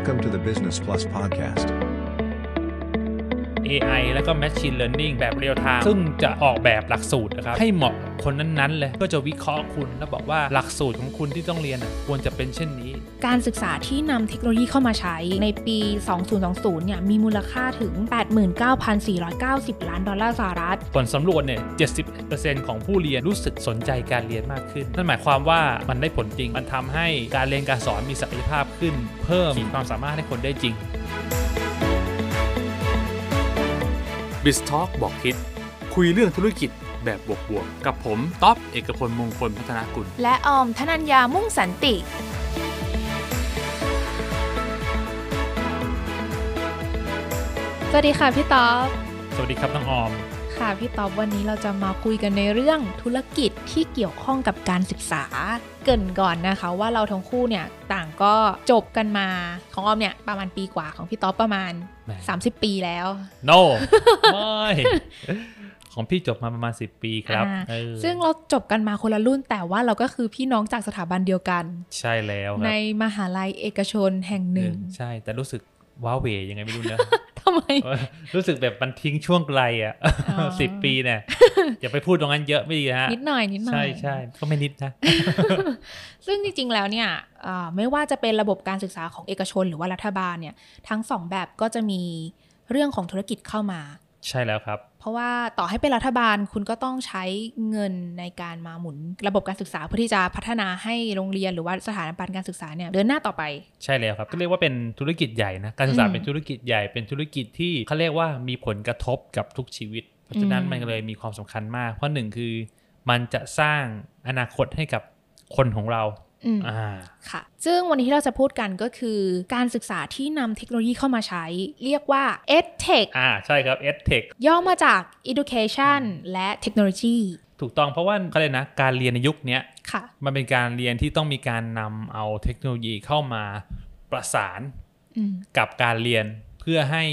Welcome to the Business Plus podcast. AI แล้วก็ Machine Learning แบบเรียลไทม์ซึ่งจะออกแบบหลักสูตรนะครับให้เหมาะกับคนนั้นๆเลยก็จะวิเคราะห์คุณแล้วบอกว่าหลักสูตรของคุณที่ต้องเรียนอะควรจะเป็นเช่นนี้ การศึกษาที่นำเทคโนโลยีเข้ามาใช้ในปี 2020 เนี่ยมีมูลค่าถึง 89,490 ล้านดอลลาร์สหรัฐ ผลสำรวจเนี่ย 70%ของผู้เรียนรู้สึกสนใจการเรียนมากขึ้น นั่นหมายความว่ามันได้ผลจริง มันทำให้การเรียนการสอนมีศักยภาพขึ้น เพิ่มขีดความสามารถให้คนได้จริง b i z Talk บอกคิด คุยเรื่องธุรกิจแบบบวกๆกับผมท็อปเอกพลมงคลพัฒนากุลและออมธนัญญามุ่งสันติ สวัสดีค่ะพี่ต๊อบสวัสดีครับน้องออม ค่ะพี่ต๊อบวันนี้เราจะมาคุยกันในเรื่องธุรกิจที่เกี่ยวข้องกับการศึกษา เกรินก่อนนะคะว่าเราทั้งคู่เนี่ยต่างก็จบกันมาของออมเนี่ยประมาณปีกว่าของพี่ต๊อบประมาณแหม30 ปีแล้ว no ไม่ของพี่จบมาประมาณ 10 ปีครับอ่าเออซึ่งเราจบกันมาคนละรุ่นแต่ว่าเราก็คือพี่น้องจากสถาบันเดียวกัน ใช่แล้วคในรับมหาลัยเอกชนแห่งหนึ่ง ใช่แต่รู้สึก ว้าเหวยังไงไม่รู้นะทำไมเออรู้สึกแบบมันทิ้งช่วงไกลอะอ๋อสิบปีเนี่ยอย่าไปพูดตรงนั้นเยอะไม่ดีนะฮะ นิดหน่อยนิดหน่อย ใช่ใช่ก็ไม่นิดนะ ซึ่งจริง ๆ แล้วเนี่ยเอ่อไม่ว่าจะเป็นระบบการศึกษาของเอกชนหรือว่ารัฐบาลเนี่ย ทั้งสองแบบก็จะมีเรื่องของธุรกิจเข้ามา ใช่แล้วครับ เพราะว่าต่อให้เป็นรัฐบาลคุณก็ต้องใช้เงินในการมาหมุนระบบการศึกษาเพื่อที่จะพัฒนาให้โรงเรียนหรือว่าสถาบันการศึกษาเนี่ยเดินหน้าต่อไป ใช่แล้วครับก็เรียกว่าเป็นธุรกิจใหญ่นะการศึกษาอืมเป็นธุรกิจใหญ่เป็นธุรกิจที่เขาเรียกว่ามีผลกระทบกับทุกชีวิต เพราะฉะนั้นอืมมันเลยมีความสำคัญมาก เพราะหนึ่งคือ มันจะสร้างอนาคตให้กับคนของเรา อืมอ่าค่ะ ซึ่งวันนี้ที่เราจะพูดกันก็คือการศึกษาที่นำเทคโนโลยีเข้ามาใช้ เรียกว่า EdTech อ่าใช่ครับ EdTech ย่อมาจาก Education และ Technology ถูกต้องเพราะว่าเขาเลยกนะการเรียนในยุคเนี้ยค่ะมันเป็นการเรียนที่ต้องมีการนำเอาเทคโนโลยีเข้ามาประสานอืมกับการเรียนเพื่อให้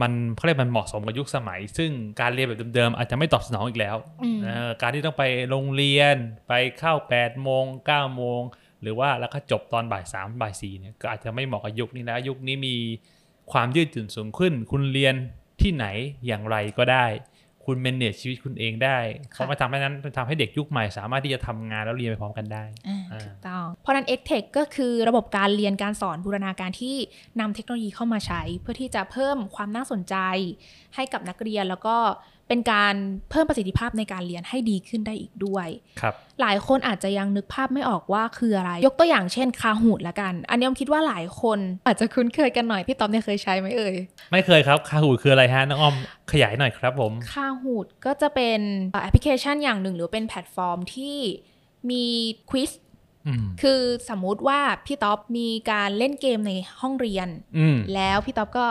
มันเขาเรียกมันเหมาะสมกับยุคสมัย ซึ่งการเรียนแบบเดิมๆอาจจะไม่ตอบสนองอีกแล้วอืมเออการที่ต้องไปโรงเรียนไปเข้า8โมง9โมง หรือว่าแล้วก็จบตอนบ่าย3บ่าย4เนี่ยก็อาจจะไม่เหมาะกับยุคนี้แล้วยุคนี้มีความยืดหยุ่นสูงขึ้น คุณเรียนที่ไหนอย่างไรก็ได้ คุณเมนเนจชีวิตคุณเองได้เพราะมันทำให้นั้นมันทำให้เด็กยุคใหม่สามารถที่จะทำงานแล้วเรียนไปพร้อมกันได้อ่าอ่าถูกต้องเพราะฉะนั้น EdTech ก็คือระบบการเรียนการสอนบูรณาการที่นำเทคโนโลยีเข้ามาใช้ เพื่อที่จะเพิ่มความน่าสนใจให้กับนักเรียนแล้วก็ เป็นการเพิ่มประสิทธิภาพในการเรียนให้ดีขึ้นได้อีกด้วย ครับ หลายคนอาจจะยังนึกภาพไม่ออกว่าคืออะไร ยกตัวอย่างเช่น Kahoot ละกัน อันนี้ผมคิดว่าหลายคนอาจจะคุ้นเคยกันหน่อย พี่ต๊อบเนี่ยเคยใช้ไหมเอ่ย ไม่เคยครับ Kahoot คืออะไรฮะน้องอ้อมขยายหน่อยครับผม Kahoot ก็จะเป็นเอ่อแอปพลิเคชันอย่างหนึ่ง หรือเป็นแพลตฟอร์มที่มีควิสอืมคือสมมุติว่าพี่ต๊อบมีการเล่นเกมในห้องเรียนอืมแล้วพี่ต๊อบก็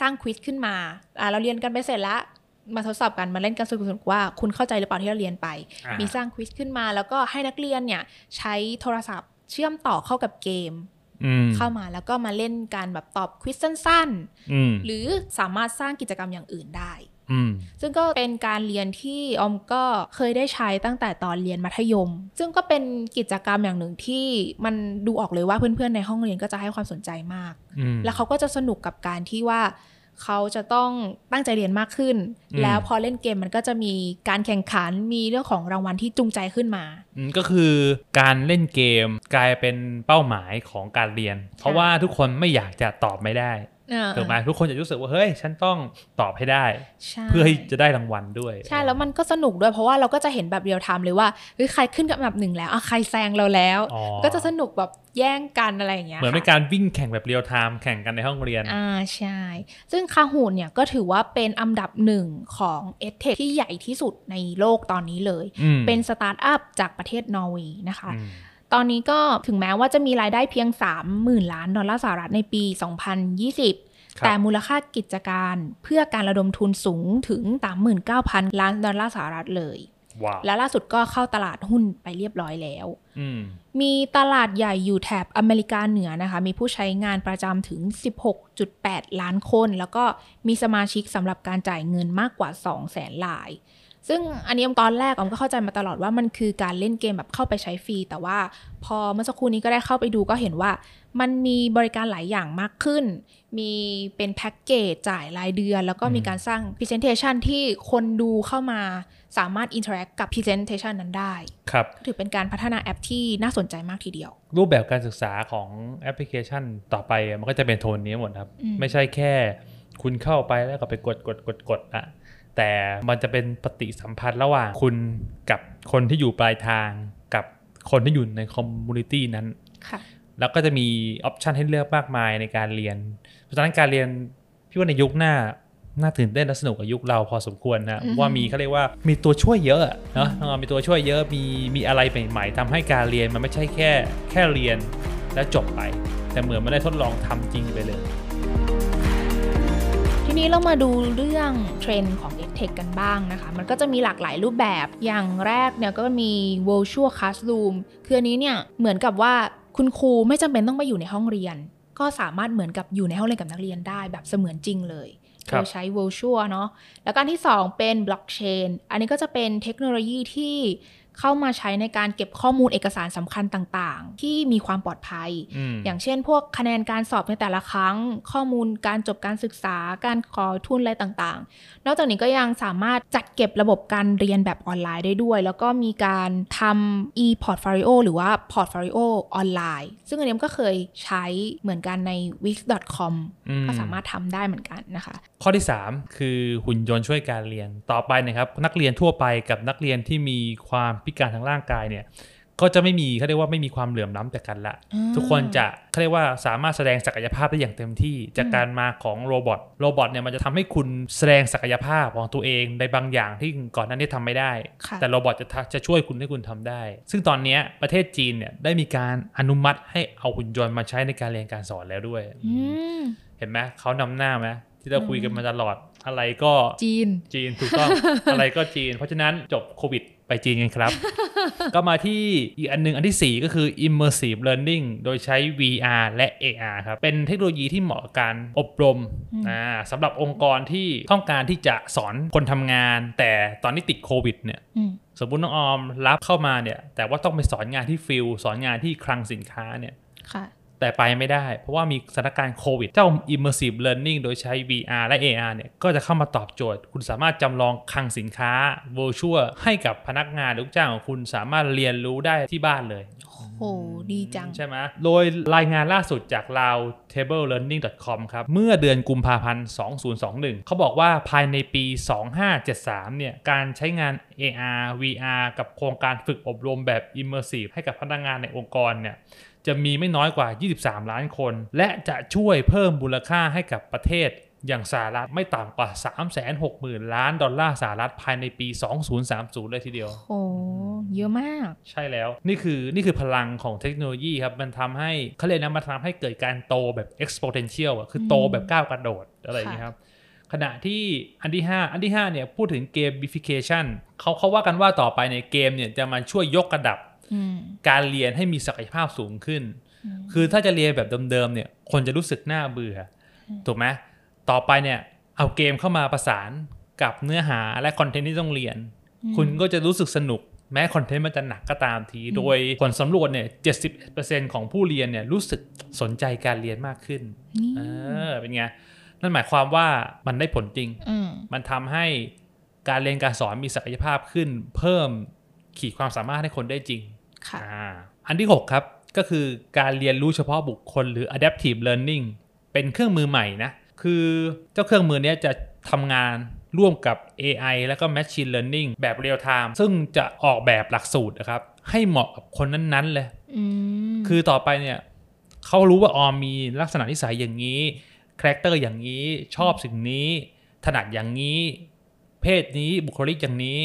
สร้างควิสขึ้นมาอ่าเราเรียนกันไปเสร็จแล้ว มาทดสอบกันมาเล่นกันสนุกๆว่าคุณเข้าใจหรือเปล่าที่เราเรียนไปอ่ามีมีสร้างควิสขึ้นมา แล้วก็ให้นักเรียนเนี่ยใช้โทรศัพท์เชื่อมต่อเข้ากับเกมอืมเข้ามาแล้วก็มาเล่นการแบบตอบควิสสั้นอืมๆหรือสามารถสร้างกิจกรรมอย่างอื่นได้อืมซึ่งก็เป็นการเรียนที่ออมก็เคยได้ใช้ตั้งแต่ตอนเรียนมัธยม ซึ่งก็เป็นกิจกรรมอย่างหนึ่งที่มันดูออกเลยว่าเพื่อนๆในห้องเรียนก็จะให้ความสนใจมากอืมแล้วเขาก็จะสนุกกับการที่ว่า เขาจะต้องตั้งใจเรียนมากขึ้นอืมแล้วพอเล่นเกมมันก็จะมีการแข่งขันมีเรื่องของรางวัลที่จูงใจขึ้นมาอืมก็คือการเล่นเกมกลายเป็นเป้าหมายของการเรียน เพราะว่าทุกคนไม่อยากจะตอบไม่ได้ ถูกไหมทุกคนจะรู้สึกว่าเฮ้ย ฉันต้องตอบให้ได้ใช่เพื่อให้จะได้รางวัลด้วย ใช่แล้วมันก็สนุกด้วยเพราะว่าเราก็จะเห็นแบบ real-time เลยว่าเฮ้ยใครขึ้นกับอันดับหนึ่งแล้วอะใครแซงเราแล้วอ๋อก็จะสนุกแบบแย่งกันอะไรอย่างเงี้ยเหมือนเป็นค่ะการวิ่งแข่งแบบ real-time แข่งกันในห้องเรียนอ่าใช่ ซึ่ง Kahoot เนี่ยก็ถือว่าเป็นอันดับหนึ่งของ EdTech ที่ใหญ่ที่สุดในโลกตอนนี้เลยอืมเป็นสตาร์ทอัพจากประเทศนอร์เวย์นะคะอืม ตอนนี้ก็ถึงแม้ว่าจะมีรายได้เพียง 30,000 ล้านดอลลาร์สหรัฐในปี 2020ครับแต่มูลค่ากิจการเพื่อการระดมทุนสูงถึง 39,000 ล้านดอลลาร์สหรัฐเลยว้าวและล่าสุดก็เข้าตลาดหุ้นไปเรียบร้อยแล้วอืมมีตลาดใหญ่อยู่แถบอเมริกาเหนือนะคะ มีผู้ใช้งานประจำถึง 16.8 ล้านคน แล้วก็มีสมาชิกสำหรับการจ่ายเงินมากกว่า 2 0 0แสนราย ซึ่งอันนี้ตอนแรกออมก็เข้าใจมาตลอดว่ามันคือการเล่นเกมแบบเข้าไปใช้ฟรี แต่ว่าพอเมื่อสักครู่นี้ก็ได้เข้าไปดูก็เห็นว่า มันมีบริการหลายอย่างมากขึ้น มีเป็นแพ็กเกจจ่ายรายเดือน แล้วก็มีการสร้าง Presentation ที่คนดูเข้ามาสามารถ interact กับ Presentation นั้นได้ ครับถือเป็นการพัฒนาแอปที่น่าสนใจมากทีเดียว รูปแบบการศึกษาของแอปพลิเคชันต่อไปอะมันก็จะเป็นโทนนี้หมดครับอืมไม่ใช่แค่ คุณเข้าไปแล้วก็ไปกดกดกดกดอะ แต่มันจะเป็นปฏิสัมพันธ์ระหว่างคุณกับคนที่อยู่ปลายทางกับคนที่อยู่ใน community นั้นค่ะแล้วก็จะมี option ให้เลือกมากมายในการเรียน เพราะฉะนั้นการเรียนพี่ว่าในยุคหน้าน่าตื่นเต้นและสนุกกับยุคเราพอสมควรนะอือฮึว่ามีเขาเรียกว่ามีตัวช่วยเยอะอะเนาะเออมีตัวช่วยเยอะมีมีอะไรใหม่ๆทำให้การเรียนมันไม่ใช่แค่ แค่เรียนแล้วจบไป แต่เหมือนไม่ได้ทดลองทำจริงไปเลยที นี้เรามาดูเรื่องเทรนด์ของ EdTech กันบ้างนะคะ มันก็จะมีหลากหลายรูปแบบ อย่างแรกเนี่ยก็มี virtual classroom คืออันนี้เนี่ยเหมือนกับว่าคุณครูไม่จำเป็นต้องไปอยู่ในห้องเรียน ก็สามารถเหมือนกับอยู่ในห้องเรียนกับนักเรียนได้แบบเสมือนจริงเลยครัโดบยใช้ virtual เนาะ แล้วก็อันที่ 2 เป็น blockchain อันนี้ก็จะเป็นเทคโนโลยีที่ เข้ามาใช้ในการเก็บข้อมูลเอกสารสำคัญต่างๆ ที่มีความปลอดภัยอืมอย่างเช่น พวกคะแนนการสอบในแต่ละครั้ง ข้อมูลการจบการศึกษา การขอทุนอะไรต่างๆ นอกจากนี้ก็ยังสามารถจัดเก็บระบบการเรียนแบบออนไลน์ได้ด้วย แล้วก็มีการทำ e-portfolio หรือว่า portfolio ออนไลน์ ซึ่งอันนี้ก็เคยใช้เหมือนกันใน wix.com อืมก็สามารถทำได้เหมือนกันนะคะ ข้อที่ 3 คือหุ่นยนต์ช่วยการเรียนต่อไปนะครับ นักเรียนทั่วไปกับนักเรียนที่มีความพิการทางร่างกายเนี่ยก็จะไม่มีเขาเรียกว่าไม่มีความเหลื่อมล้ำแต่กันละอ่าทุกคนจะเขาเรียกว่าสามารถแสดงศักยภาพได้อย่างเต็มที่ จากการมาของ robot robot เนี่ยมันจะทำให้คุณแสดงศักยภาพของตัวเองในบางอย่างที่ก่อนหน้านี้ทำไม่ได้ค่ะแต่ robot จะทะจะช่วยคุณให้คุณทำได้ ซึ่งตอนเนี้ยประเทศจีนเนี่ยได้มีการอนุมัติให้เอาหุ่นยนต์มาใช้ในการเรียนการสอนแล้วด้วยอืมเห็นไหมเขานำหน้าไหมที่เราคุยกันมาตลอดอะไรก็จีนจีนถูกต้องอะไรก็จีน เพราะฉะนั้นจบโควิด ไปจีนกันครับ ก็มาที่อีกอันหนึงอันที่ 4 ก็คือ immersive learning โดยใช้ VR และ AR ครับ เป็นเทคโนโลยีที่เหมาะกับการอบรมอืมอ่าสำหรับองค์กรที่ต้องการที่จะสอนคนทำงาน แต่ตอนนี้ติดโควิดเนี่ยอืมสมมุติน้องออมรับเข้ามาเนี่ย แต่ว่าต้องไปสอนงานที่ฟิลสอนงานที่คลังสินค้าเนี่ยค่ะ แต่ไปไม่ได้ เพราะว่ามีสถานการณ์โควิด เจ้า immersive learning โดยใช้ VR และ AR เนี่ยก็จะเข้ามาตอบโจทย์ คุณสามารถจำลองคลังสินค้า virtual ให้กับพนักงานหรือลูกจ้างของคุณสามารถเรียนรู้ได้ที่บ้านเลยโหดีจัง ใช่ไหมโดยรายงานล่าสุดจาก roundtablelearning.com ครับ เมื่อเดือนกุมภาพันธ์ 2021 เขาบอกว่าภายในปี 2573 เนี่ย การใช้งาน AR VR กับโครงการฝึกอบรมแบบ immersive ให้กับพนักงานในองค์กรเนี่ย จะมีไม่น้อยกว่า 23 ล้านคน และจะช่วยเพิ่มมูลค่าให้กับประเทศอย่างสหรัฐไม่ต่ำกว่า 360,000 ล้านดอลลาร์สหรัฐภายในปี 2030 เลยทีเดียวโหเยอะมาก ใช่แล้วนี่คือนี่คือพลังของเทคโนโลยีครับ มันทำให้เขาเรียกนะมันทำให้เกิดการโตแบบ exponential อะคือโตแบบก้าวกระโดดอะไรอย่างเงี้ยครับ ขณะที่อันที่ 5 อันที่ 5 เนี่ย พูดถึงเกม gamification เขาเขาว่ากันว่าต่อไปในเกมเนี่ยจะมาช่วยยกระดับอืม การเรียนให้มีศักยภาพสูงขึ้นอืมคือถ้าจะเรียนแบบเดิมๆเนี่ย คนจะรู้สึกน่าเบื่ออถูกไหมต่อไปเนี่ยเอาเกมเข้ามาประสานกับเนื้อหาและคอนเทนต์ที่ต้องเรียน คุณก็จะรู้สึกสนุก แม้คอนเทนต์มันจะหนักก็ตามที โดยผลสำรวจเนี่ย 71%ของผู้เรียนเนี่ยรู้สึกสนใจการเรียนมากขึ้นนี่เออเป็นไง นั่นหมายความว่ามันได้ผลจริงอืมมันทำให้การเรียนการสอนมีศักยภาพขึ้น เพิ่มขีดความสามารถให้คนได้จริงค่ะ อ่าอันที่ 6 ครับ ก็คือการเรียนรู้เฉพาะบุคคลหรือ adaptive learning เป็นเครื่องมือใหม่นะ คือเจ้าเครื่องมือเนี้ยจะทำงานร่วมกับ AI แล้วก็ machine learning แบบ real time ซึ่งจะออกแบบหลักสูตรนะครับ ให้เหมาะกับคนนั้น ๆ เลยอืมคือต่อไปเนี่ยเขารู้ว่าออมมีลักษณะนิสัยอย่างนี้คาแรคเตอร์อย่างนี้ชอบสิ่งนี้ ถนัดอย่างนี้ เพศนี้บุคลิกอย่างนี้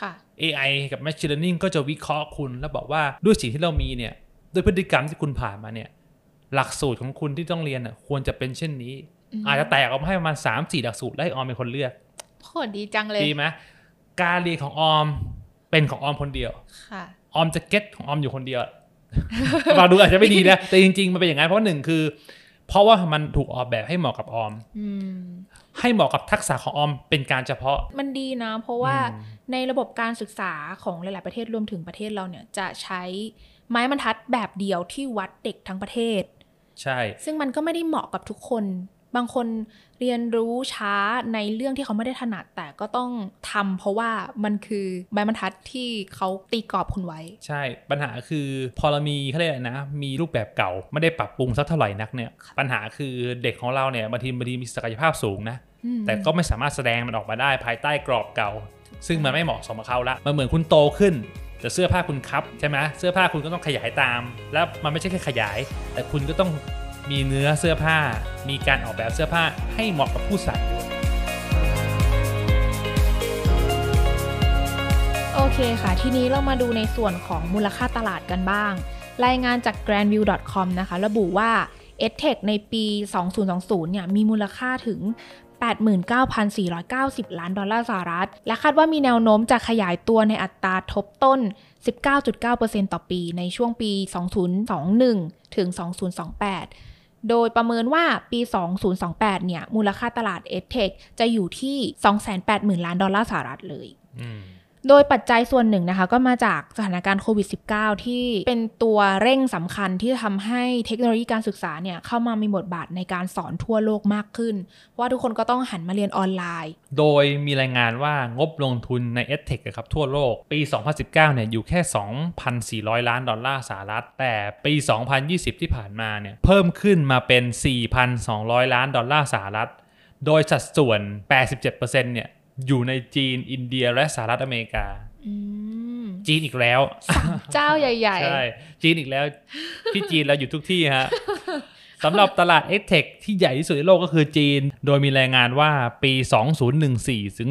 ค่ะ AI กับ Machine Learning ก็จะวิเคราะห์คุณ แล้วบอกว่าด้วยสิ่งที่เรามีเนี่ยด้วยพฤติกรรมที่คุณผ่านมาเนี่ยหลักสูตรของคุณที่ต้องเรียนน่ะควรจะเป็นเช่นนี้อืมอาจจะแตกออกมาให้ประมาณ3 4หลักสูตรแล้วให้ออมเป็นคนเลือกโหดีจังเลยดีไหมการเรียนของออมเป็นของออมคนเดียวค่ะออมจะเก็ตของออมอยู่คนเดียวฟังดูอาจจะไม่ดีนะแต่จริง ๆ มันเป็นอย่างนั้นเพราะหนึ่งคือ เพราะว่ามันถูกออกแบบให้เหมาะกับออมอืม ให้เหมาะกับทักษะของออมเป็นการเฉพาะ มันดีนะ เพราะว่าอืมในระบบการศึกษาของหลาย ๆ ประเทศรวมถึงประเทศเราเนี่ยจะใช้ไม้บรรทัดแบบเดียวที่วัดเด็กทั้งประเทศ ใช่ ซึ่งมันก็ไม่ได้เหมาะกับทุกคน บางคนเรียนรู้ช้าในเรื่องที่เขาไม่ได้ถนัด แต่ก็ต้องทำเพราะว่ามันคือใบบรรทัดที่เขาตีกรอบคุณไว้ ใช่ปัญหาคือพอเรามีเขาเรียกอะไรนะ มีรูปแบบเก่าไม่ได้ปรับปรุงสักเท่าไหร่นักเนี่ย ปัญหาคือเด็กของเราเนี่ยบางทีบางทีมีศักยภาพสูงนะอืมแต่ก็ไม่สามารถแสดงมันออกมาได้ภายใต้กรอบเก่า ซึ่งมันไม่เหมาะสมกับเขาละมันเหมือนคุณโตขึ้นแต่เสื้อผ้าคุณครับใช่ไหมเสื้อผ้าคุณก็ต้องขยายตาม แล้วมันไม่ใช่แค่ขยาย แต่คุณก็ต้อง มีเนื้อเสื้อผ้า มีการออกแบบเสื้อผ้าให้เหมาะกับผู้ใส่ด้วยโอเคค่ะ ทีนี้เรามาดูในส่วนของมูลค่าตลาดกันบ้าง รายงานจาก grandview.com นะคะ ระบุว่า edtech ในปี 2020 เนี่ย มีมูลค่าถึง 89,490 ล้านดอลลาร์สหรัฐ และคาดว่ามีแนวโน้มจะขยายตัวในอัตราทบต้น 19.9%ต่อปีในช่วงปี 2021 ถึง 2028 โดยประเมินว่าปี 2028 เนี่ย มูลค่าตลาด edtech จะอยู่ที่ 280,000 ล้านดอลลาร์สหรัฐเลย โดยปัจจัยส่วนหนึ่งนะคะ ก็มาจากสถานการณ์โควิด -19 ที่เป็นตัวเร่งสำคัญที่ทำให้เทคโนโลยีการศึกษาเนี่ยเข้ามามีบทบาทในการสอนทั่วโลกมากขึ้น ว่าทุกคนก็ต้องหันมาเรียนออนไลน์ โดยมีรายงานว่างบลงทุนใน EdTech ครับทั่วโลก ปี 2019 เนี่ยอยู่แค่ 2,400 ล้านดอลลาร์สหรัฐ แต่ปี 2020 ที่ผ่านมาเนี่ยเพิ่มขึ้นมาเป็น 4,200 ล้านดอลลาร์สหรัฐ โดยสัดส่วน 87%เนี่ย อยู่ในจีนอินเดียและสหรัฐอเมริกาอืมจีนอีกแล้ว เจ้าใหญ่ใช่ จีนอีกแล้วพี่จีนเราอยู่ทุกที่ฮะ สำหรับตลาด e d t e c h ที่ใหญ่ที่สุดในโลกก็คือจีน โดยมีรายงานว่าปี 2014 ถึง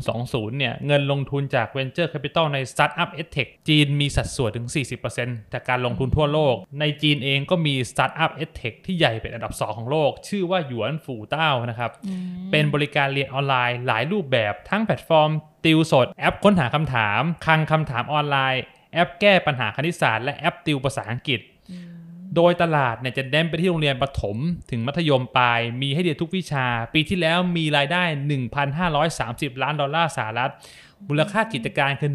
2020 เนี่ย เงินลงทุนจาก Venture Capital ใน Startup e d t e c h จีนมีสัดส่วนถึง 40%จากการลงทุนทั่วโลก ในจีนเองก็มี Startup e d t e c h ที่ใหญ่เป็นอันดับ 2 ของโลก ชื่อว่าหยวนฝูเต้านะครับ เป็นบริการเรียนออนไลน์หลายรูปแบบทั้งแพลตฟอร์ม ติวสดแอปค้นหาคำถามคลังคำถามออนไลน์แอปแก้ปัญหาคณิตศาสตร์และแอปติวภาษาอังกฤษ โดยตลาดเนี่ยจะเน้นไปที่โรงเรียนประถมถึงมัธยมปลาย มีให้เรียนทุกวิชา ปีที่แล้วมีรายได้ 1,530 ล้านดอลลาร์สหรัฐ มูลค่ากิจการคือ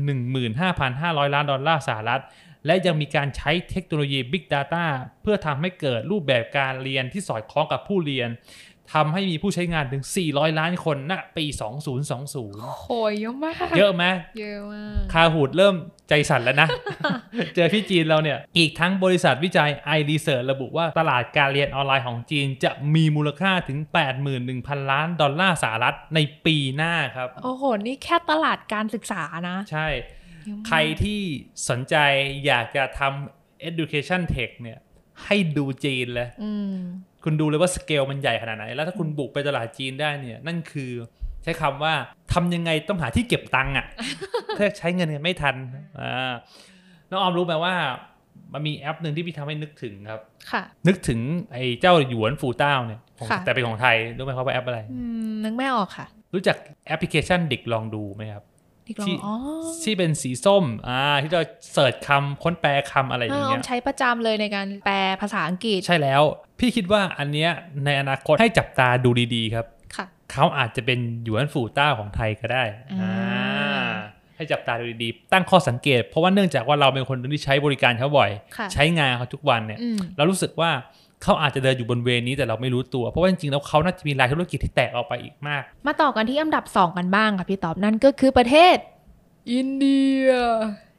15,500 ล้านดอลลาร์สหรัฐ และยังมีการใช้เทคโนโลยี Big Data เพื่อทำให้เกิดรูปแบบการเรียนที่สอดคล้องกับผู้เรียน ทำให้มีผู้ใช้งานถึง 400 ล้านคนณปี 2020 โหยเยอะมาก เยอะไหมเยอะมาก คาหูดเริ่มใจสั่นแล้วนะ เจอที่จีนเราเนี่ย อีกทั้งบริษัทวิจัย i r e s e a r c h ระบุว่าตลาดการเรียนออนไลน์ของจีนจะมีมูลค่าถึง 81,000 ล้านดอลลาร์สหรัฐในปีหน้าครับ โอ้โห นี่แค่ตลาดการศึกษานะ ใช่เยอะมากใครที่สนใจอยากจะทำ education tech เนี่ยให้ดูจีนเลยอืม คุณดูเลยว่าสเกลมันใหญ่ขนาดไหน แล้วถ้าคุณบุกไปตลาดจีนได้เนี่ยนั่นคือใช้คำว่าทำยังไงต้องหาที่เก็บตังค์อะถ้าใช้เงินไม่ทันอ่าน้องออมรู้ไหมว่ามันมีแอปหนึ่งที่พี่ทำให้นึกถึงครับ ค่ะ นึกถึงไอ้เจ้าหยวนฟูเต้าเนี่ยของค่ะแต่เป็นของไทยรู้ไหมครับว่าแอปอะไรอืมนึกไม่ออกค่ะ รู้จักแอปพลิเคชันดิกลองดูไหมครับ ดิกลองที่อ๋อที่เป็นสีส้มอ่าที่เราเสิร์ชคำค้นแปลคำอะไรออ่าย่างออเงี้มยใช้ประจำเลยในการแปลภาษาอังกฤษ ใช่แล้ว พี่คิดว่าอันเนี้ยในอนาคตให้จับตาดูดีๆครับค่ะเขาอาจจะเป็นหยวนฝูต้าของไทยก็ได้อ่าอ่าให้จับตาดูดีๆ ตั้งข้อสังเกต เพราะว่าเนื่องจากว่าเราเป็นคนที่ใช้บริการเขาบ่อยค่ะใช้งานเขาทุกวันเนี่ยอืมเรารู้สึกว่า เขาอาจจะเดินอยู่บนเวรนี้แต่เราไม่รู้ตัว เพราะว่าจริงๆแล้วเขาน่าจะมีรายธุรกิจที่แตกออกไปอีกมาก มาต่อกันที่อันดับ 2 กันบ้างค่ะพี่ท็อปนั่นก็คือประเทศ อินเดีย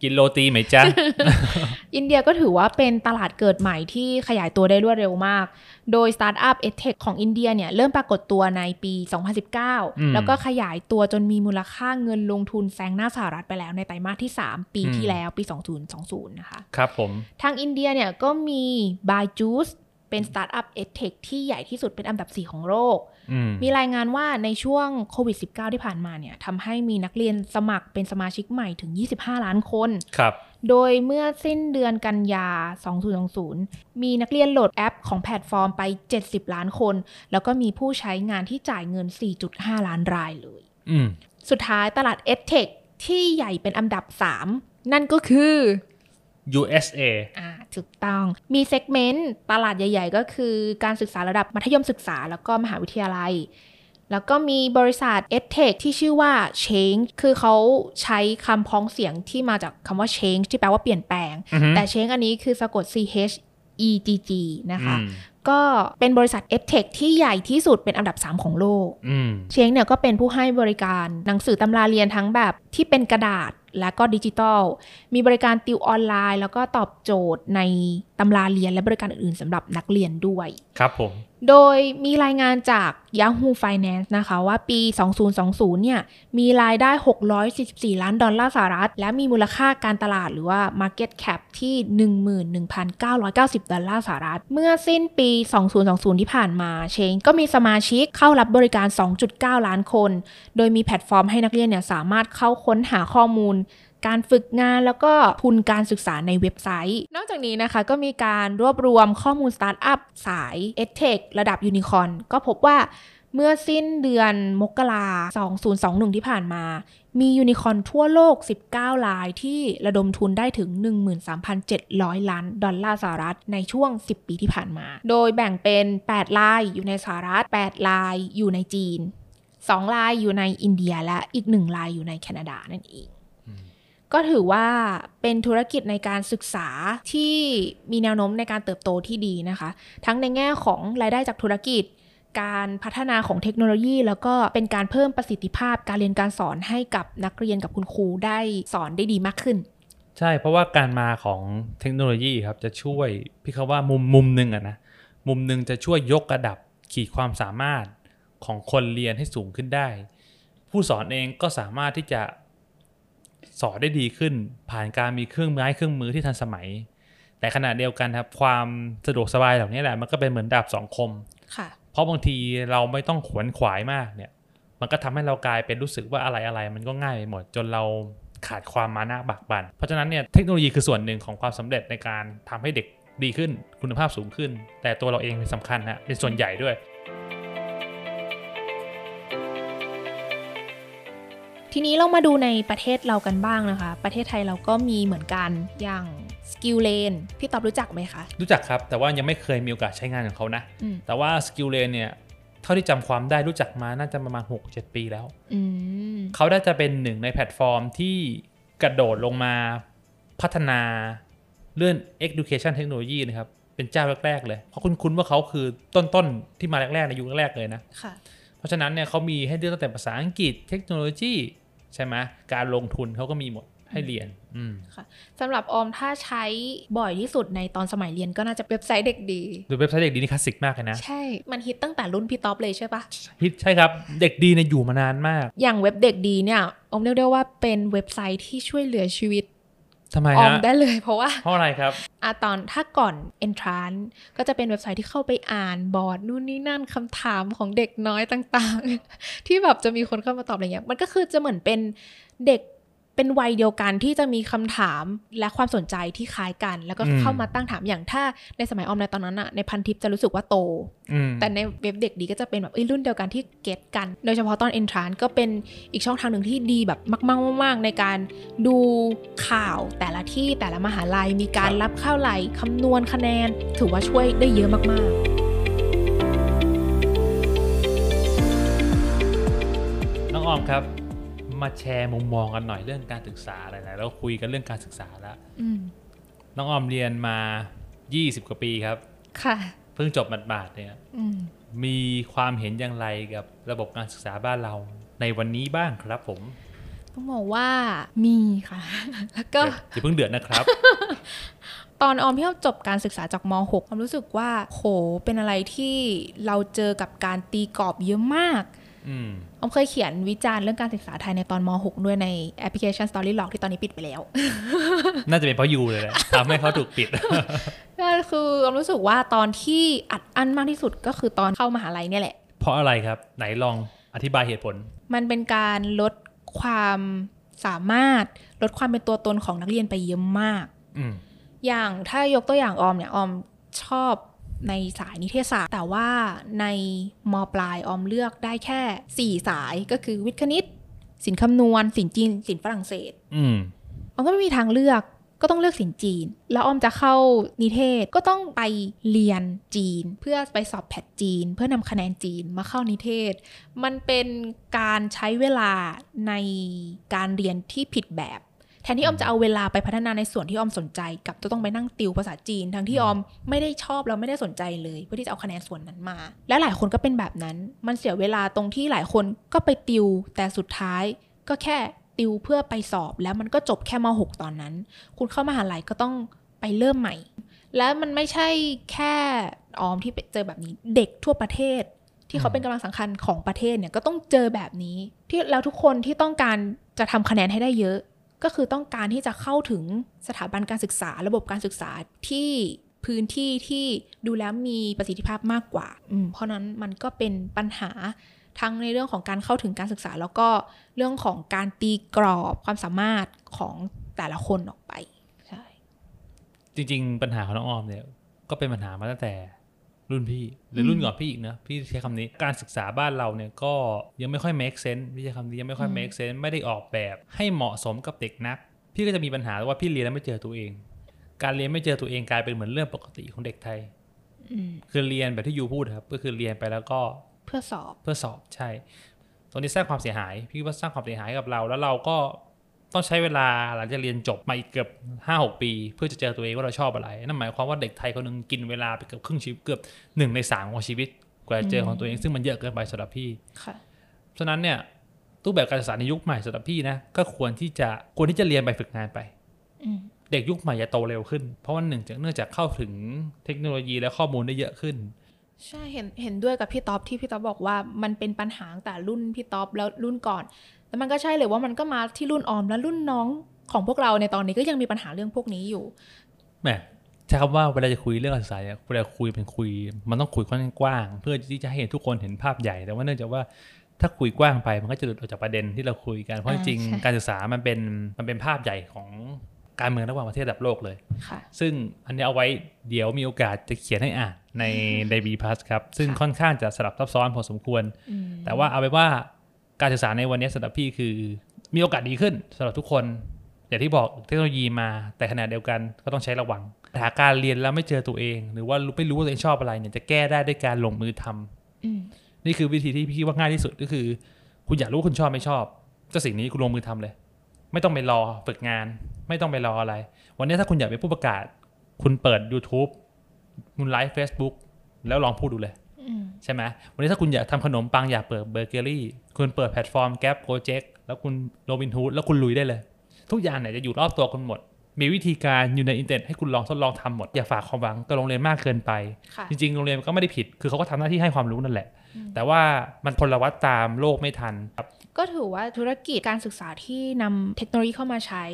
กินโรตีไหมจ๊ะ อินเดียก็ถือว่าเป็นตลาดเกิดใหม่ที่ขยายตัวได้รวดเร็วมาก โดยสตาร์ทอัพเอ h ของอินเดียเนี่ยเริ่มปรากฏตัวในปีอืม2019 แล้วก็ขยายตัวจนมีมูลค่าเงินลงทุนแซงหน้าสหรัฐไปแล้วในไตรมาสที่ 3 ปีที่แล้วปี 2020 นะคะ ครับผม ทางอินเดียเนี่ยก็มี Byju's เป็นสตาร์ทอัพเอ h ที่ใหญ่ที่สุดเป็นอันดับ 4 ของโลกอืมมีรายงานว่าในช่วงโควิด -19 ที่ผ่านมาเนี่ยทำให้มีนักเรียนสมัครเป็นสมาชิกใหม่ถึง 25 ล้านคนครับโดยเมื่อสิ้นเดือนกันยา 2020 มีนักเรียนโหลดแอปของแพลตฟอร์มไป 70 ล้านคน แล้วก็มีผู้ใช้งานที่จ่ายเงิน 4.5 ล้านรายเลยอืมสุดท้ายตลาด EdTech ที่ใหญ่เป็นอันดับ 3 นั่นก็คือ USA อ่าถูกต้องมีเซกเมนต์ตลาดใหญ่ ๆ ก็คือการศึกษาระดับมัธยมศึกษาแล้วก็มหาวิทยาลัย แล้วก็มีบริษัท EdTech ที่ชื่อว่า Change คือเขาใช้คำพ้องเสียงที่มาจากคำว่า Change ที่แปลว่าเปลี่ยนแปลงอือฮึแต่ Change อันนี้คือสะกด C H E G G นะคะอืมก็เป็นบริษัท EdTech ที่ใหญ่ที่สุดเป็นอันดับ 3 ของโลกอืมเชงเนี่ยก็เป็นผู้ให้บริการหนังสือตำราเรียนทั้งแบบ ที่เป็นกระดาษและก็ดิจิตอลมีบริการติวออนไลน์ แล้วก็ตอบโจทย์ในตำราเรียนและบริการอื่นๆสำหรับนักเรียนด้วย ครับผม โดยมีรายงานจาก Yahoo Finance นะคะว่าปี 2020 เนี่ย มีรายได้ 644 ล้านดอลลาร์สหรัฐ และมีมูลค่าการตลาดหรือว่า Market Cap ที่ 11,990 ดอลลาร์สหรัฐ เมื่อสิ้นปี 2020 ที่ผ่านมาเชงก็มีสมาชิกเข้ารับบริการ 2.9 ล้านคน โดยมีแพลตฟอร์มให้นักเรียนเนี่ยสามารถเข้าค้นหาข้อมูล การฝึกงานแล้วก็ทุนการศึกษาในเว็บไซต์ นอกจากนี้นะคะก็มีการรวบรวมข้อมูลสตาร์ทอัพสาย EdTech ระดับยูนิคอนก็พบว่าเมื่อสิ้นเดือนมกรา2021 ที่ผ่านมา มียูนิคอนทั่วโลก 19 รายที่ระดมทุนได้ถึง 13,700 ล้านดอลลาร์สหรัฐในช่วง 10 ปีที่ผ่านมา โดยแบ่งเป็น 8 รายอยู่ในสหรัฐ 8 รายอยู่ในจีน 2รายอยู่ในอินเดียและอีก1รายอยู่ในแคนาดานั่นเอง ก็ถือว่าเป็นธุรกิจในการศึกษาที่มีแนวโน้มในการเติบโตที่ดีนะคะ ทั้งในแง่ของรายได้จากธุรกิจ การพัฒนาของเทคโนโลยี แล้วก็เป็นการเพิ่มประสิทธิภาพการเรียนการสอนให้กับนักเรียนกับคุณครูได้สอนได้ดีมากขึ้นใช่ เพราะว่าการมาของเทคโนโลยีครับจะช่วยพี่เขาว่ามุมมุมหนึ่งอะนะมุมหนึ่งจะช่วยยกระดับขีดความสามารถ ของคนเรียนให้สูงขึ้นได้ ผู้สอนเองก็สามารถที่จะสอนได้ดีขึ้น ผ่านการมีเครื่องไม้เครื่องมือที่ทันสมัย แต่ขณะเดียวกันครับ ความสะดวกสบายเหล่านี้แหละมันก็เป็นเหมือนดาบสองคมค่ะเพราะบางทีเราไม่ต้องขวนขวายมากเนี่ย มันก็ทำให้เรากลายเป็นรู้สึกว่าอะไรอะไรมันก็ง่ายไปหมดจนเราขาดความมานะบากบั่น เพราะฉะนั้นเนี่ยเทคโนโลยีคือส่วนหนึ่งของความสำเร็จในการทำให้เด็กดีขึ้นคุณภาพสูงขึ้น แต่ตัวเราเองเป็นสำคัญนะเป็นส่วนใหญ่ด้วย ทีนี้เรามาดูในประเทศเรากันบ้างนะคะ ประเทศไทยเราก็มีเหมือนกันอย่าง Skill Lane พี่ท็อปรู้จักไหมคะ รู้จักครับ แต่ว่ายังไม่เคยมีโอกาสใช้งานของเขานะอืมแต่ว่า Skill Lane เนี่ยเท่าที่จำความได้รู้จักมาน่าจะประมาณ 6-7 ปีแล้วอืมเขาได้จะเป็นหนึ่งในแพลตฟอร์มที่กระโดดลงมาพัฒนาเรื่อง education technology นะครับ เป็นเจ้าแรก ๆ เลย เพราะคุณคุ้นๆว่าเขาคือต้นๆ ที่มาแรก ๆ ในยุคแรก ๆ เลยนะค่ะเพราะฉะนั้นเนี่ยเขามีให้เลือกตั้งแต่ภาษาอังกฤษเทคโนโลยี ใช่ไหมการลงทุนเขาก็มีหมดให้เรียนอืมสำหรับออมถ้าใช้บ่อยที่สุดในตอนสมัยเรียนก็น่าจะเว็บไซต์เด็กดีดูเว็บไซต์เด็กดีนี่คลาสสิกมากเลยนะ ใช่ มันฮิตตั้งแต่รุ่นพี่ท็อปเลยใช่ปะฮิตใช่ครับ เด็กดีเนี่ยอยู่มานานมาก อย่างเว็บเด็กดีเนี่ยออมเรียกได้ว่าเป็นเว็บไซต์ที่ช่วยเหลือชีวิต ทำไมออมฮะได้เลยเพราะว่าเพราะอะไรครับอะตอนถ้าก่อน entrance ก็จะเป็นเว็บไซต์ที่เข้าไปอ่านบอร์ดนู่นนี่นั่นคำถามของเด็กน้อยต่างๆ ที่แบบจะมีคนเข้ามาตอบอะไรเงี้ยมันก็คือจะเหมือนเป็นเด็ก เป็นวัยเดียวกันที่จะมีคำถามและความสนใจที่คล้ายกัน แล้วก็อืมเข้ามาตั้งถามอย่างถ้าในสมัยออมในตอนนั้นอะในพันทิปจะรู้สึกว่าโตอืมแต่ในเว็บเด็กดีก็จะเป็นแบบเอ้ยรุ่นเดียวกันที่เก็ตกัน โดยเฉพาะตอน entrance ก็เป็นอีกช่องทางหนึ่งที่ดีแบบมากๆมากๆในการดูข่าวแต่ละที่แต่ละมหาลัยมีการรับเข้าไหลคำนวณคะแนน ถือว่าช่วยได้เยอะมากน้องออมครับ มาแชร์มุมมองกันหน่อยเรื่องการศึกษาอะไรๆแล้วคุยกันเรื่องการศึกษาแล้วๆอืมน้องออมเรียนมา 20 กว่าปีครับ ค่ะ เพิ่งจบหมาดๆเนี่ยอืมมีความเห็นอย่างไรกับระบบการศึกษาบ้านเราในวันนี้บ้างครับผมต้องบอกว่ามีค่ะ แล้วก็อย่าเพิ่งเดือดนะครับ ตอนออมที่จบการศึกษาจากม .6 ออมรู้สึกว่าโหเป็นอะไรที่เราเจอกับการตีกรอบเยอะมาก อืมออมเคยเขียนวิจารณ์เรื่องการศึกษาไทยในตอนม .6 ด้วยในแอปพลิเคชัน Storylog ที่ตอนนี้ปิดไปแล้ว น่าจะเป็นเพราะยูเลยแหละทำให้เขาถูกปิดก็คือออมรู้สึกว่าตอนที่อัดอั้นมากที่สุดก็คือตอนเข้ามหาลัยเนี่ยแหละ เพราะอะไรครับ ไหนลองอธิบายเหตุผล มันเป็นการลดความสามารถลดความเป็นตัวตนของนักเรียนไปเยอะมากอืมอย่างถ้ายกตัวอย่างออมเนี่ยออมชอบ ในสายนิเทศศาสตร์ แต่ว่าในมปลายออมเลือกได้แค่ 4 สายก็คือวิทย์คณิต สินคำนวณ สินจีน สินฝรั่งเศสอืมออมก็ไม่มีทางเลือกก็ต้องเลือกสินจีน แล้วออมจะเข้านิเทศก็ต้องไปเรียนจีน เพื่อไปสอบแพทจีน เพื่อนำคะแนนจีนมาเข้านิเทศ มันเป็นการใช้เวลาในการเรียนที่ผิดแบบ แทนที่ออมจะเอาเวลาไปพัฒนาในส่วนที่ออมสนใจ กับจะต้องไปนั่งติวภาษาจีน ทั้งที่ออมไม่ได้ชอบแล้วไม่ได้สนใจเลยเพื่อที่จะเอาคะแนนส่วนนั้นมา และหลายคนก็เป็นแบบนั้น มันเสียเวลาตรงที่หลายคนก็ไปติว แต่สุดท้ายก็แค่ติวเพื่อไปสอบ แล้วมันก็จบแค่ม .6 ตอนนั้น คุณเข้ามาหาลัยก็ต้องไปเริ่มใหม่ และมันไม่ใช่แค่ออมที่ไปเจอแบบนี้เด็กทั่วประเทศที่เขาเป็นกำลังสำคัญของประเทศเนี่ยก็ต้องเจอแบบนี้ ที่แล้วทุกคนที่ต้องการจะทำคะแนนให้ได้เยอะ ก็คือต้องการที่จะเข้าถึงสถาบันการศึกษา ระบบการศึกษาที่พื้นที่ที่ดูแล้วมีประสิทธิภาพมากกว่าอืมเพราะนั้นมันก็เป็นปัญหาทั้งในเรื่องของการเข้าถึงการศึกษา แล้วก็เรื่องของการตีกรอบความสามารถของแต่ละคนออกไป ใช่ จริง ๆ ปัญหาของน้องออมเนี่ย ก็เป็นปัญหามาตั้งแต่ รุ่นพี่หรือรุ่นก่อนพี่อีกนะพี่ใช้คำนี้การศึกษาบ้านเราเนี่ยก็ยังไม่ค่อย make sense พี่ใช้คำนี้ยังไม่ค่อย make sense ไม่ได้ออกแบบให้เหมาะสมกับเด็กนัก พี่ก็จะมีปัญหาว่าพี่เรียนแล้วไม่เจอตัวเอง การเรียนไม่เจอตัวเองกลายเป็นเหมือนเรื่องปกติของเด็กไทยอืมคือเรียนแบบที่ยูพูดครับ ก็คือเรียนไปแล้วก็เพื่อสอบเพื่อสอบใช่ ตรงนี้สร้างความเสียหาย พี่ว่าสร้างความเสียหายกับเรา แล้วเราก็ ต้องใช้เวลาหลังจากเรียนจบมาอีกเกือบห้าหกปี เพื่อจะเจอตัวเองว่าเราชอบอะไร นั่นหมายความว่าเด็กไทยคนหนึงกินเวลาไปเกือบครึ่งชีวิตเกือบหนึ่งในสามของชีวิต กว่าจะเจอของตัวเองซึ่งมันเยอะเกินไปสำหรับพี่ค่ะฉะนั้นเนี่ยรูปแบบการศึกษาในยุคใหม่สำหรับพี่นะก็ควรที่จะควรที่จะเรียนไปฝึกงานไปอืมเด็กยุคใหม่จะโตเร็วขึ้น เพราะว่าหนึ่งจากเนื่องจากเข้าถึงเทคโนโลยีและข้อมูลได้เยอะขึ้น ใช่เห็นเห็นด้วยกับพี่ต๊อบที่พี่ต๊อบบอกว่ามันเป็นปัญหาตั้งแต่รุ่นพี่ต๊อบแล้วรุ่นก่อน แล้วมันก็ใช่เลยว่ามันก็มาที่รุ่นออมและรุ่นน้องของพวกเราในตอนนี้ก็ยังมีปัญหาเรื่องพวกนี้อยู่แหมใช้คำว่าเวลาจะคุยเรื่องการศึกษาเนี่ยเวลาคุยเป็นคุย มันต้องคุยค่อนข้างกว้าง เพื่อที่จะให้เห็นทุกคนเห็นภาพใหญ่ แต่ว่าเนื่องจากว่าถ้าคุยกว้างไปมันก็จะหลุดออกจากประเด็นที่เราคุยกันเพราะจอ่าริงใช่ๆการศึกษามันเป็นมันเป็นภาพใหญ่ของการเมืองระหว่างประเทศระดับโลกเลยค่ะซึ่งอันนี้เอาไว้เดี๋ยวมีโอกาสจะเขียนให้อ่านในในบีพัสครับ ซึ่งค่อนข้างจะสลับซับซ้อนพอสมควรอืมแต่ว่าเอาไปนว่า การศึกษาในวันนี้สำหรับพี่คือ มีโอกาสดีขึ้นสำหรับทุกคน อย่างที่บอกเทคโนโลยีมาแต่ขณะเดียวกันก็ต้องใช้ระวังหาการเรียนแล้วไม่เจอตัวเอง หรือว่าไม่รู้ว่าตัวเองชอบอะไรเนี่ยจะแก้ได้ด้วยการลงมือทำอืมนี่คือวิธีที่พี่ว่าง่ายที่สุดก็คือ คุณอยากรู้ว่าคุณชอบไม่ชอบก็สิ่งนี้คุณลงมือทำเลย ไม่ต้องไปรอฝึกงาน ไม่ต้องไปรออะไร วันนี้ถ้าคุณอยากเป็นผู้ประกาศ คุณเปิด YouTube คุณไลฟ์ Facebook แล้วลองพูดดูเลยอืม ใช่ไหมวันนี้ถ้าคุณอยากทำขนมปังอยากเปิดเบเกอรี่ คุณเปิดแพลตฟอร์มแก p โ r o เจกแล้วคุณโรบินฮูดแล้วคุณลุยได้เลย ทุกอย่างเนี่ยจะอยู่รอบตัวคุณหมด มีวิธีการอยู่ในอินเทอร์เน็ตให้คุณลองทดลองทำหมด อย่าฝากความหวังกับโรงเรียนมากเกินไปค่ะจริงๆ โรงเรียนก็ไม่ได้ผิด คือเขาก็ทำหน้าที่ให้ความรู้นั่นแหละ แต่ว่ามันพลวัตตามโลกไม่ทันครับก็ถือว่าธุรกิจการศึกษาที่นำเทคโนโลยีเข้ามาใช้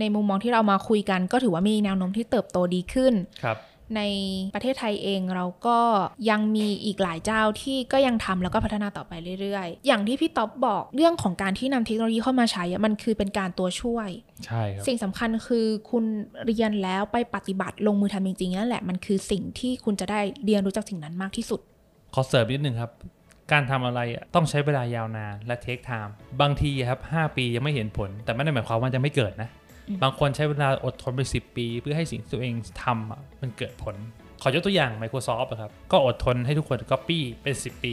ในมุมมองที่เรามาคุยกัน ก็ถือว่ามีแนวโน้มที่เติบโตดีขึ้นครับ ในประเทศไทยเองเราก็ยังมีอีกหลายเจ้าที่ก็ยังทำแล้วก็พัฒนาต่อไปเรื่อยๆ อย่างที่พี่ต๊อบบอกเรื่องของการที่นำเทคโนโลยีเข้ามาใช้มันคือเป็นการตัวช่วย ใช่ครับ สิ่งสำคัญคือคุณเรียนแล้วไปปฏิบัติลงมือทำจริงๆนั่นแหละมันคือสิ่งที่คุณจะได้เรียนรู้จากสิ่งนั้นมากที่สุด ขอเสริมนิดนึงครับ การทำอะไรต้องใช้เวลายาวนานและเทคไทม์บางทีครับ5ปียังไม่เห็นผล แต่ไม่ได้หมายความว่าจะไม่เกิดนะ บางคนใช้เวลาอดทนไป 10 ปี เพื่อให้สิ่งที่ตัวเองทำอะมันเกิดผล ขอยกตัวอย่าง Microsoft อะครับ ก็อดทนให้ทุกคน Copy เป็น 10 ปี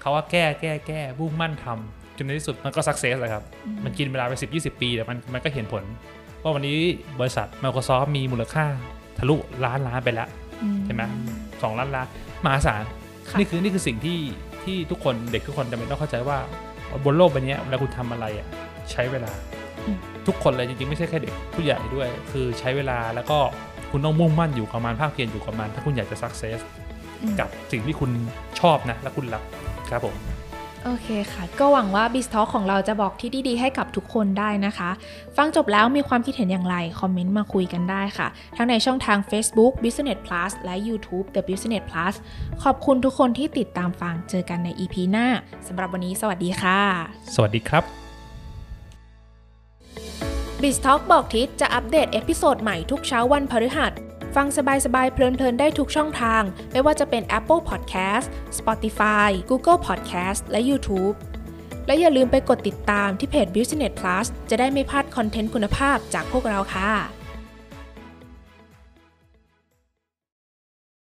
เขาว่าแก้แก้แก้บุ่งมั่นทำจนในที่สุดมันก็สักเซสเลยครับ มันกินเวลาไป 10 20 ปี แต่มันมันก็เห็นผล ว่าวันนี้บริษัท Microsoft มีมูลค่าทะลุล้านล้านไปแล้วอืใช่ไหมสองล้านล้านมหาศาลค่ะนี่คือนี่คือสิ่งที่ที่ทุกคนเด็กทุกคนจำเป็นต้องเข้าใจว่าบนโลกใบนี้เวลาคุณทำอะไรอะใช้เวลา ทุกคนเลยจริงๆไม่ใช่แค่เด็กผู้ใหญ่ด้วย คือใช้เวลาแล้วก็คุณต้องมุ่งมั่นอยู่กับมันภาคเพียรอยู่กับมัน ถ้าคุณอยากจะสักเซสอืมกับสิ่งที่คุณชอบนะ และคุณรักครับผมโอเคค่ะ ก็หวังว่า b i z Talk ของเราจะบอกที่ดี ๆ ให้กับทุกคนได้นะคะ ฟังจบแล้วมีความคิดเห็นอย่างไร คอมเมนต์มาคุยกันได้ค่ะ ทั้งในช่องทาง Facebook Business Plus และ YouTube The Business Plus ขอบคุณทุกคนที่ติดตามฟังเจอกันใน EP หน้าสำหรับวันนี้สวัสดีค่ะ สวัสดีครับ BizTalk บอกทิศจะอัปเดต episode ใหม่ทุกเช้าวันพฤหัส ฟังสบายๆ เพลินๆ ได้ทุกช่องทาง ไม่ว่าจะเป็น Apple Podcast Spotify Google Podcast และ YouTube และอย่าลืมไปกดติดตามที่เพจ Business Plus จะได้ไม่พลาดคอนเทนต์คุณภาพจากพวกเราค่ะ